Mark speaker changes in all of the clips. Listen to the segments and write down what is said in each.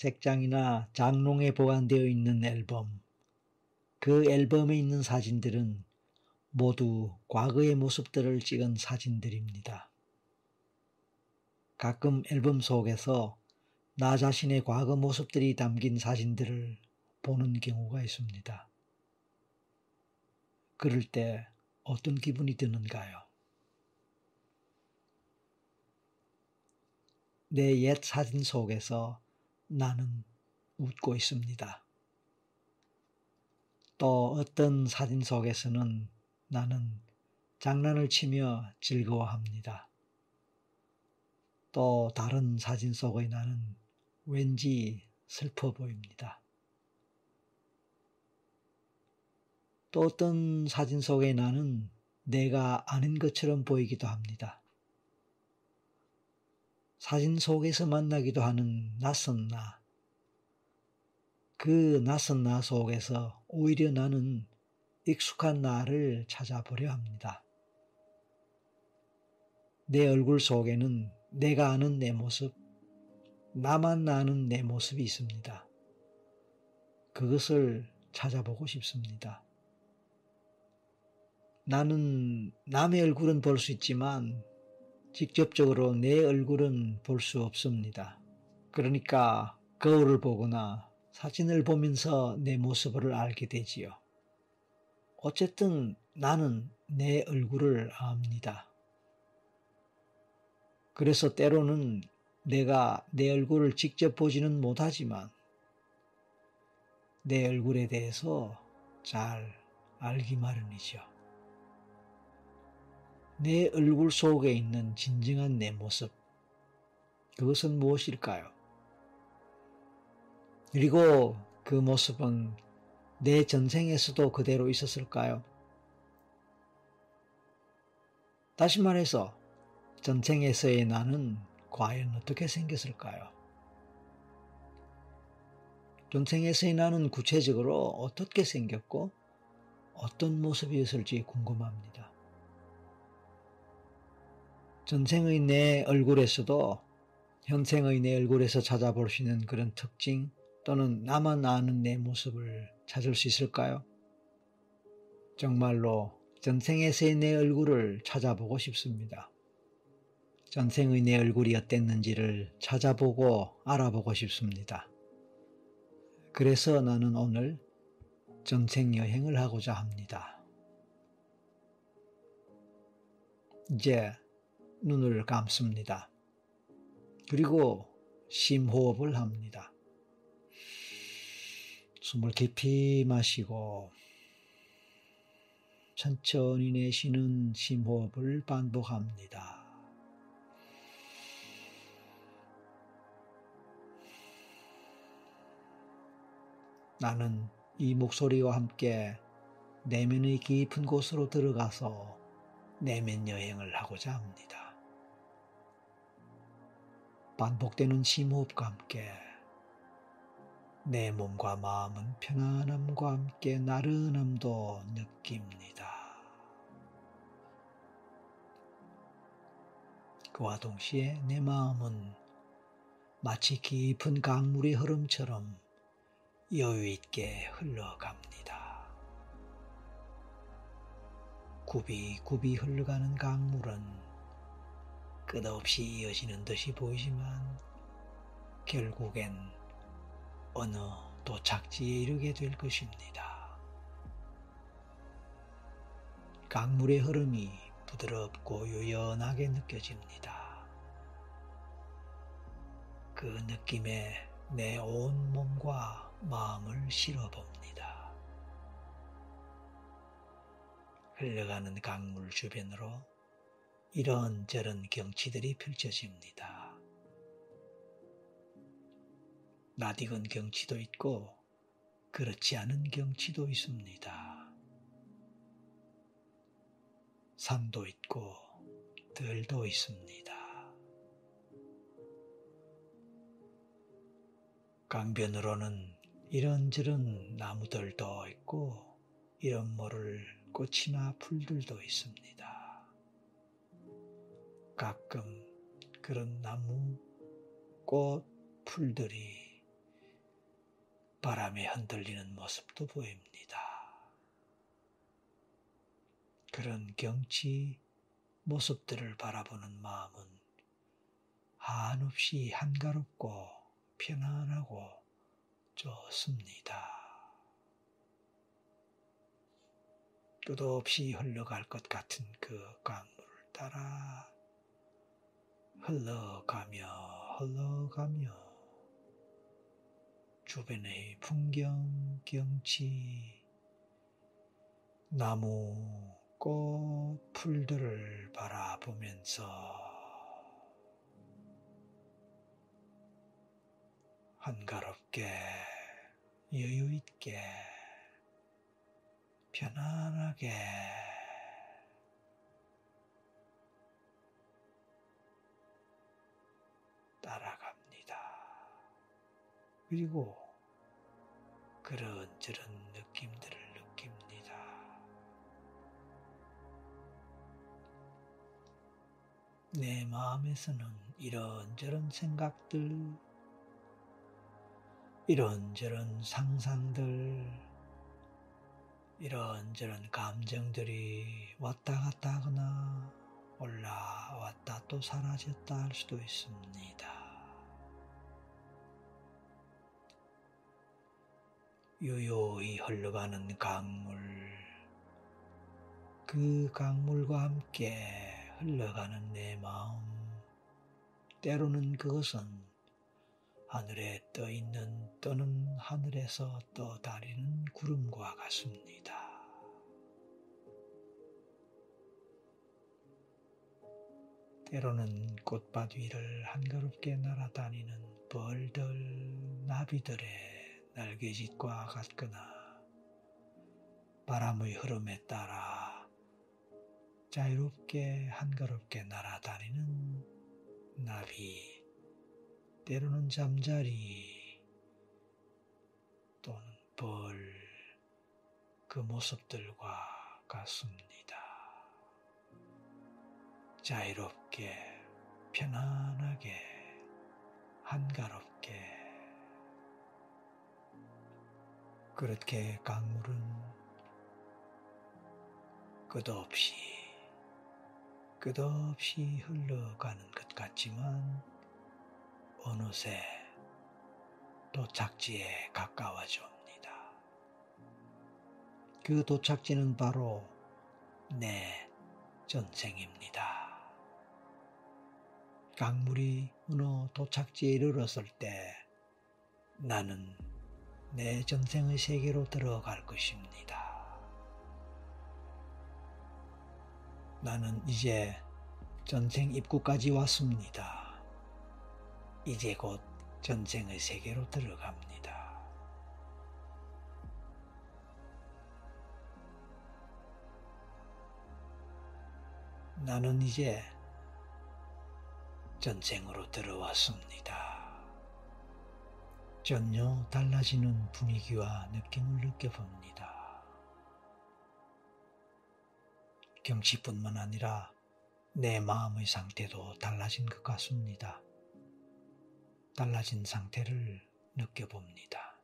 Speaker 1: 책장이나 장롱에 보관되어 있는 앨범. 그 앨범에 있는 사진들은 모두 과거의 모습들을 찍은 사진들입니다. 가끔 앨범 속에서 나 자신의 과거 모습들이 담긴 사진들을 보는 경우가 있습니다. 그럴 때 어떤 기분이 드는가요? 내 옛 사진 속에서 나는 웃고 있습니다. 또 어떤 사진 속에서는 나는 장난을 치며 즐거워합니다. 또 다른 사진 속의 나는 왠지 슬퍼 보입니다. 또 어떤 사진 속의 나는 내가 아는 것처럼 보이기도 합니다. 사진 속에서 만나기도 하는 낯선 나. 그 낯선 나 속에서 오히려 나는 익숙한 나를 찾아보려 합니다. 내 얼굴 속에는 내가 아는 내 모습, 나만 아는 내 모습이 있습니다. 그것을 찾아보고 싶습니다. 나는 남의 얼굴은 볼 수 있지만 직접적으로 내 얼굴은 볼 수 없습니다. 그러니까 거울을 보거나 사진을 보면서 내 모습을 알게 되지요. 어쨌든 나는 내 얼굴을 압니다. 그래서 때로는 내가 내 얼굴을 직접 보지는 못하지만 내 얼굴에 대해서 잘 알기 마련이죠. 내 얼굴 속에 있는 진정한 내 모습, 그것은 무엇일까요? 그리고 그 모습은 내 전생에서도 그대로 있었을까요? 다시 말해서 전생에서의 나는 과연 어떻게 생겼을까요? 전생에서의 나는 구체적으로 어떻게 생겼고 어떤 모습이었을지 궁금합니다. 전생의 내 얼굴에서도 현생의 내 얼굴에서 찾아볼 수 있는 그런 특징 또는 나만 아는 내 모습을 찾을 수 있을까요? 정말로 전생에서의 내 얼굴을 찾아보고 싶습니다. 전생의 내 얼굴이 어땠는지를 찾아보고 알아보고 싶습니다. 그래서 나는 오늘 전생 여행을 하고자 합니다. 이제 눈을 감습니다. 그리고 심호흡을 합니다. 숨을 깊이 마시고 천천히 내쉬는 심호흡을 반복합니다. 나는 이 목소리와 함께 내면의 깊은 곳으로 들어가서 내면 여행을 하고자 합니다. 반복되는 심호흡과 함께 내 몸과 마음은 편안함과 함께 나른함도 느낍니다. 그와 동시에 내 마음은 마치 깊은 강물의 흐름처럼 여유 있게 흘러갑니다. 굽이굽이 흘러가는 강물은 끝없이 이어지는 듯이 보이지만 결국엔 어느 도착지에 이르게 될 것입니다. 강물의 흐름이 부드럽고 유연하게 느껴집니다. 그 느낌에 내 온 몸과 마음을 실어봅니다. 흘러가는 강물 주변으로 이런저런 경치들이 펼쳐집니다. 낯익은 경치도 있고 그렇지 않은 경치도 있습니다. 산도 있고 들도 있습니다. 강변으로는 이런저런 나무들도 있고 이런 모를 꽃이나 풀들도 있습니다. 가끔 그런 나무, 꽃, 풀들이 바람에 흔들리는 모습도 보입니다. 그런 경치, 모습들을 바라보는 마음은 한없이 한가롭고 편안하고 좋습니다. 끝없이 흘러갈 것 같은 그 강물을 따라 흘러가며 흘러가며. 주변의 풍경, 경치, 나무, 꽃, 풀들을 바라보면서 한가롭게 여유있게 편안하게 그리고 그런저런 느낌들을 느낍니다. 내 마음에서는 이런저런 생각들, 이런저런 상상들, 이런저런 감정들이 왔다 갔다 하거나 올라왔다 또 사라졌다 할 수도 있습니다. 유유히 흘러가는 강물, 그 강물과 함께 흘러가는 내 마음, 때로는 그것은 하늘에 떠 있는 또는 하늘에서 떠다니는 구름과 같습니다. 때로는 꽃밭 위를 한가롭게 날아다니는 벌들, 나비들의 날개짓과 같거나 바람의 흐름에 따라 자유롭게 한가롭게 날아다니는 나비, 때로는 잠자리 또는 벌, 그 모습들과 같습니다. 자유롭게, 편안하게, 한가롭게, 그렇게 강물은 끝없이, 끝없이 흘러가는 것 같지만, 어느새 도착지에 가까워져 옵니다. 그 도착지는 바로 내 전생입니다. 강물이 어느 도착지에 이르렀을 때 나는 내 전생의 세계로 들어갈 것입니다. 나는 이제 전생 입구까지 왔습니다. 이제 곧 전생의 세계로 들어갑니다. 나는 이제 전쟁으로 들어왔습니다. 전혀 달라지는 분위기와 느낌을 느껴봅니다. 경치뿐만 아니라 내 마음의 상태도 달라진 것 같습니다. 달라진 상태를 느껴봅니다.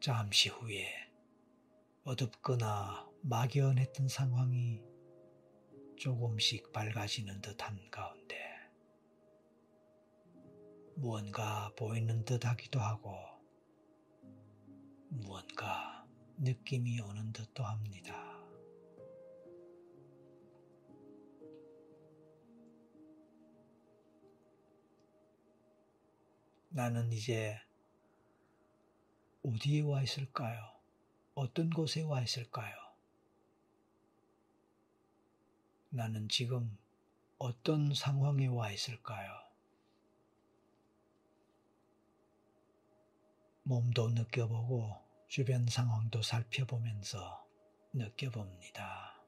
Speaker 1: 잠시 후에 어둡거나 막연했던 상황이 조금씩 밝아지는 듯한 가운데 무언가 보이는 듯 하기도 하고 무언가 느낌이 오는 듯도 합니다. 나는 이제 어디에 와 있을까요? 어떤 곳에 와 있을까요? 나는 지금 어떤 상황에 와 있을까요? 몸도 느껴보고 주변 상황도 살펴보면서 느껴봅니다.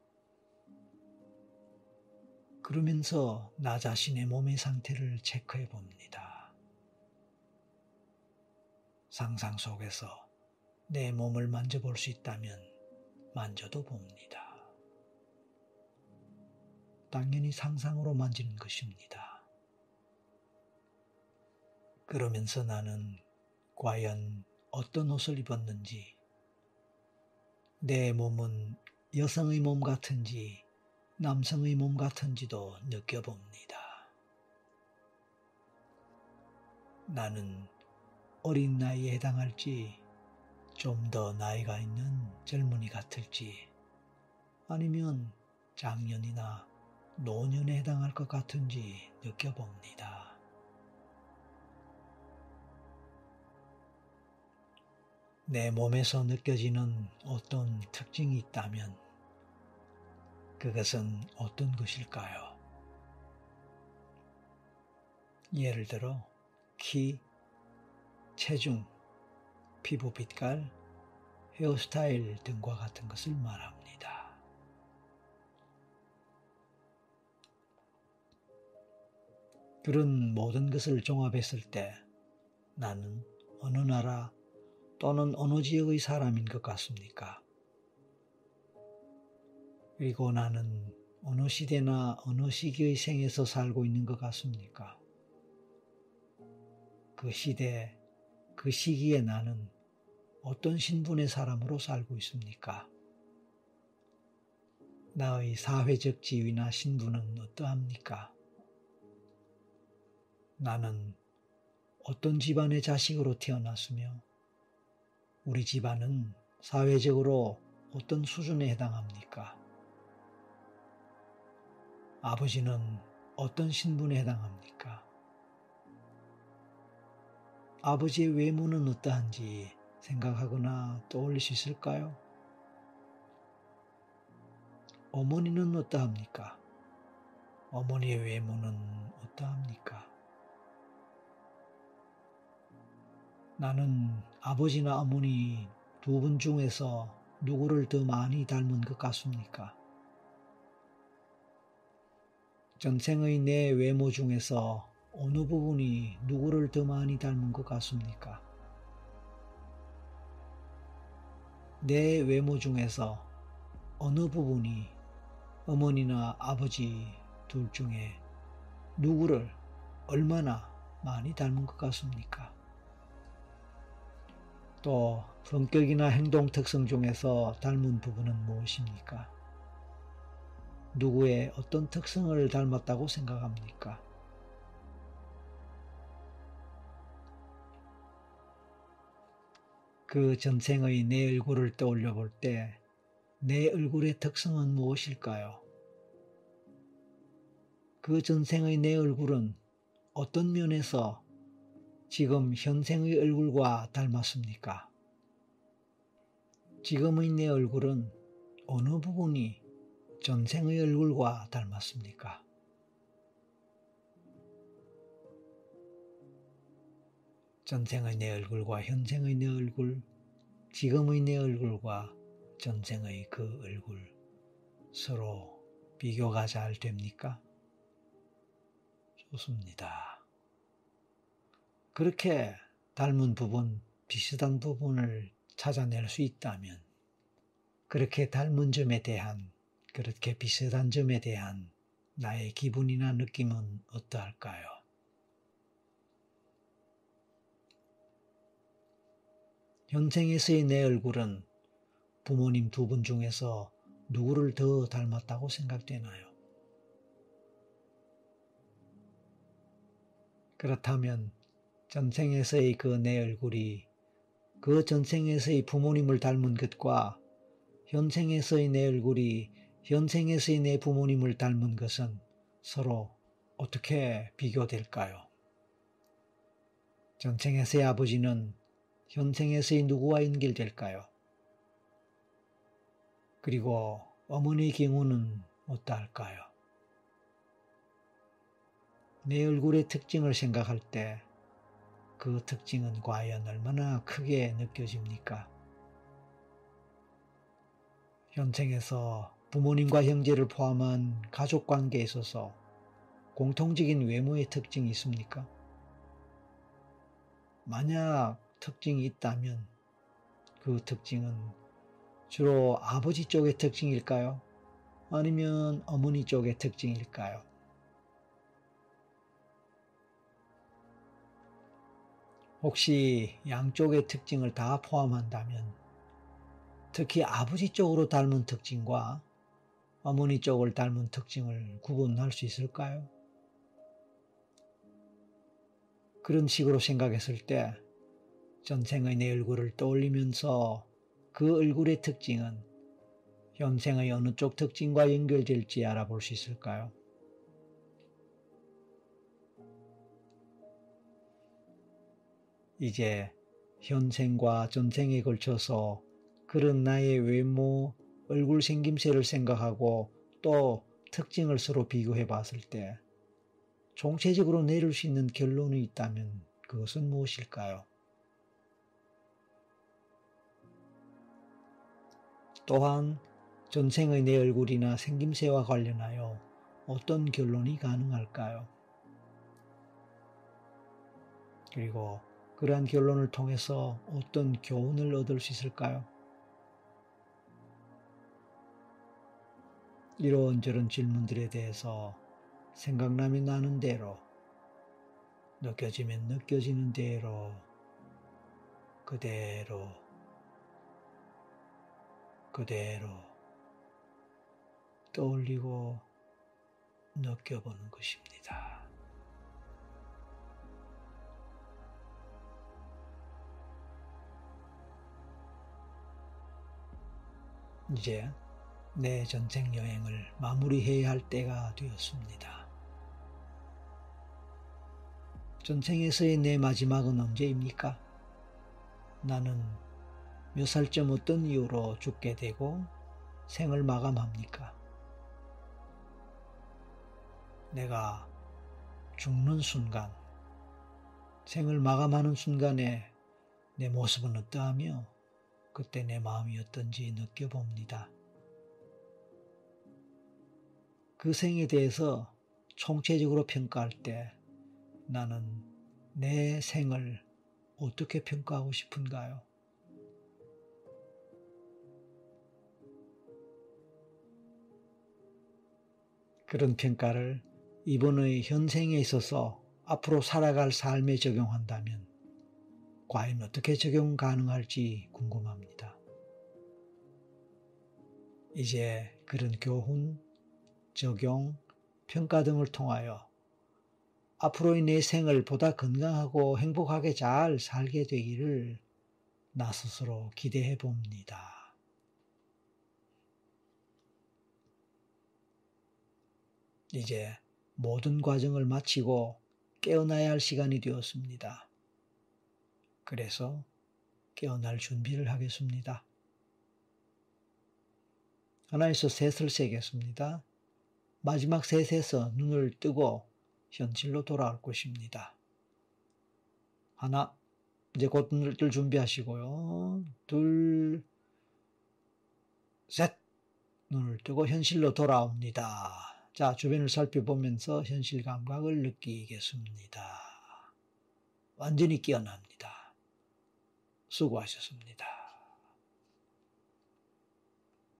Speaker 1: 그러면서 나 자신의 몸의 상태를 체크해 봅니다. 상상 속에서 내 몸을 만져볼 수 있다면 만져도 봅니다. 당연히 상상으로 만지는 것입니다. 그러면서 나는 과연 어떤 옷을 입었는지, 내 몸은 여성의 몸 같은지 남성의 몸 같은지도 느껴봅니다. 나는 어린 나이에 해당할지 좀 더 나이가 있는 젊은이 같을지 아니면 장년이나 노년에 해당할 것 같은지 느껴봅니다. 내 몸에서 느껴지는 어떤 특징이 있다면 그것은 어떤 것일까요? 예를 들어 키, 체중, 피부 빛깔, 헤어스타일 등과 같은 것을 말합니다. 그런 모든 것을 종합했을 때 나는 어느 나라 또는 어느 지역의 사람인 것 같습니까? 그리고 나는 어느 시대나 어느 시기의 생에서 살고 있는 것 같습니까? 그 시대, 그 시기에 나는 어떤 신분의 사람으로 살고 있습니까? 나의 사회적 지위나 신분은 어떠합니까? 나는 어떤 집안의 자식으로 태어났으며 우리 집안은 사회적으로 어떤 수준에 해당합니까? 아버지는 어떤 신분에 해당합니까? 아버지의 외모는 어떠한지 생각하거나 떠올릴 수 있을까요? 어머니는 어떠합니까? 어머니의 외모는 어떠합니까? 나는 아버지나 어머니 두 분 중에서 누구를 더 많이 닮은 것 같습니까? 전생의 내 외모 중에서 어느 부분이 누구를 더 많이 닮은 것 같습니까? 내 외모 중에서 어느 부분이 어머니나 아버지 둘 중에 누구를 얼마나 많이 닮은 것 같습니까? 또 성격이나 행동 특성 중에서 닮은 부분은 무엇입니까? 누구의 어떤 특성을 닮았다고 생각합니까? 그 전생의 내 얼굴을 떠올려 볼 때 내 얼굴의 특성은 무엇일까요? 그 전생의 내 얼굴은 어떤 면에서 지금 현생의 얼굴과 닮았습니까? 지금의 내 얼굴은 어느 부분이 전생의 얼굴과 닮았습니까? 전생의 내 얼굴과 현생의 내 얼굴, 지금의 내 얼굴과 전생의 그 얼굴 서로 비교가 잘 됩니까? 좋습니다. 그렇게 닮은 부분, 비슷한 부분을 찾아낼 수 있다면 그렇게 닮은 점에 대한, 그렇게 비슷한 점에 대한 나의 기분이나 느낌은 어떠할까요? 현생에서의 내 얼굴은 부모님 두 분 중에서 누구를 더 닮았다고 생각되나요? 그렇다면 전생에서의 그 내 얼굴이 그 전생에서의 부모님을 닮은 것과 현생에서의 내 얼굴이 현생에서의 내 부모님을 닮은 것은 서로 어떻게 비교될까요? 전생에서의 아버지는 현생에서의 누구와 연결될까요? 그리고 어머니의 경우는 어떠할까요? 내 얼굴의 특징을 생각할 때 그 특징은 과연 얼마나 크게 느껴집니까? 현생에서 부모님과 형제를 포함한 가족 관계에 있어서 공통적인 외모의 특징이 있습니까? 만약 특징이 있다면 그 특징은 주로 아버지 쪽의 특징일까요? 아니면 어머니 쪽의 특징일까요? 혹시 양쪽의 특징을 다 포함한다면 특히 아버지 쪽으로 닮은 특징과 어머니 쪽을 닮은 특징을 구분할 수 있을까요? 그런 식으로 생각했을 때 전생의 내 얼굴을 떠올리면서 그 얼굴의 특징은 현생의 어느 쪽 특징과 연결될지 알아볼 수 있을까요? 이제 현생과 전생에 걸쳐서 그런 나의 외모, 얼굴 생김새를 생각하고 또 특징을 서로 비교해 봤을 때 총체적으로 내릴 수 있는 결론이 있다면 그것은 무엇일까요? 또한 전생의 내 얼굴이나 생김새와 관련하여 어떤 결론이 가능할까요? 그리고 그러한 결론을 통해서 어떤 교훈을 얻을 수 있을까요? 이런저런 질문들에 대해서 생각남이 나는 대로 느껴지면 느껴지는 대로 그대로 그대로 떠올리고 느껴보는 것입니다. 이제 내 전생 여행을 마무리해야 할 때가 되었습니다. 전생에서의 내 마지막은 언제입니까? 나는 몇 살쯤 어떤 이유로 죽게 되고 생을 마감합니까? 내가 죽는 순간, 생을 마감하는 순간에 내 모습은 어떠하며 그때 내 마음이 어떤지 느껴봅니다. 그 생에 대해서 총체적으로 평가할 때 나는 내 생을 어떻게 평가하고 싶은가요? 그런 평가를 이번의 현생에 있어서 앞으로 살아갈 삶에 적용한다면 과연 어떻게 적용 가능할지 궁금합니다. 이제 그런 교훈, 적용, 평가 등을 통하여 앞으로의 내 생을 보다 건강하고 행복하게 잘 살게 되기를 나 스스로 기대해 봅니다. 이제 모든 과정을 마치고 깨어나야 할 시간이 되었습니다. 그래서 깨어날 준비를 하겠습니다. 하나에서 셋을 세겠습니다. 마지막 셋에서 눈을 뜨고 현실로 돌아올 것입니다. 하나, 이제 곧 눈을 뜰 준비하시고요. 둘, 셋, 눈을 뜨고 현실로 돌아옵니다. 자, 주변을 살펴보면서 현실 감각을 느끼겠습니다. 완전히 깨어납니다. 수고하셨습니다.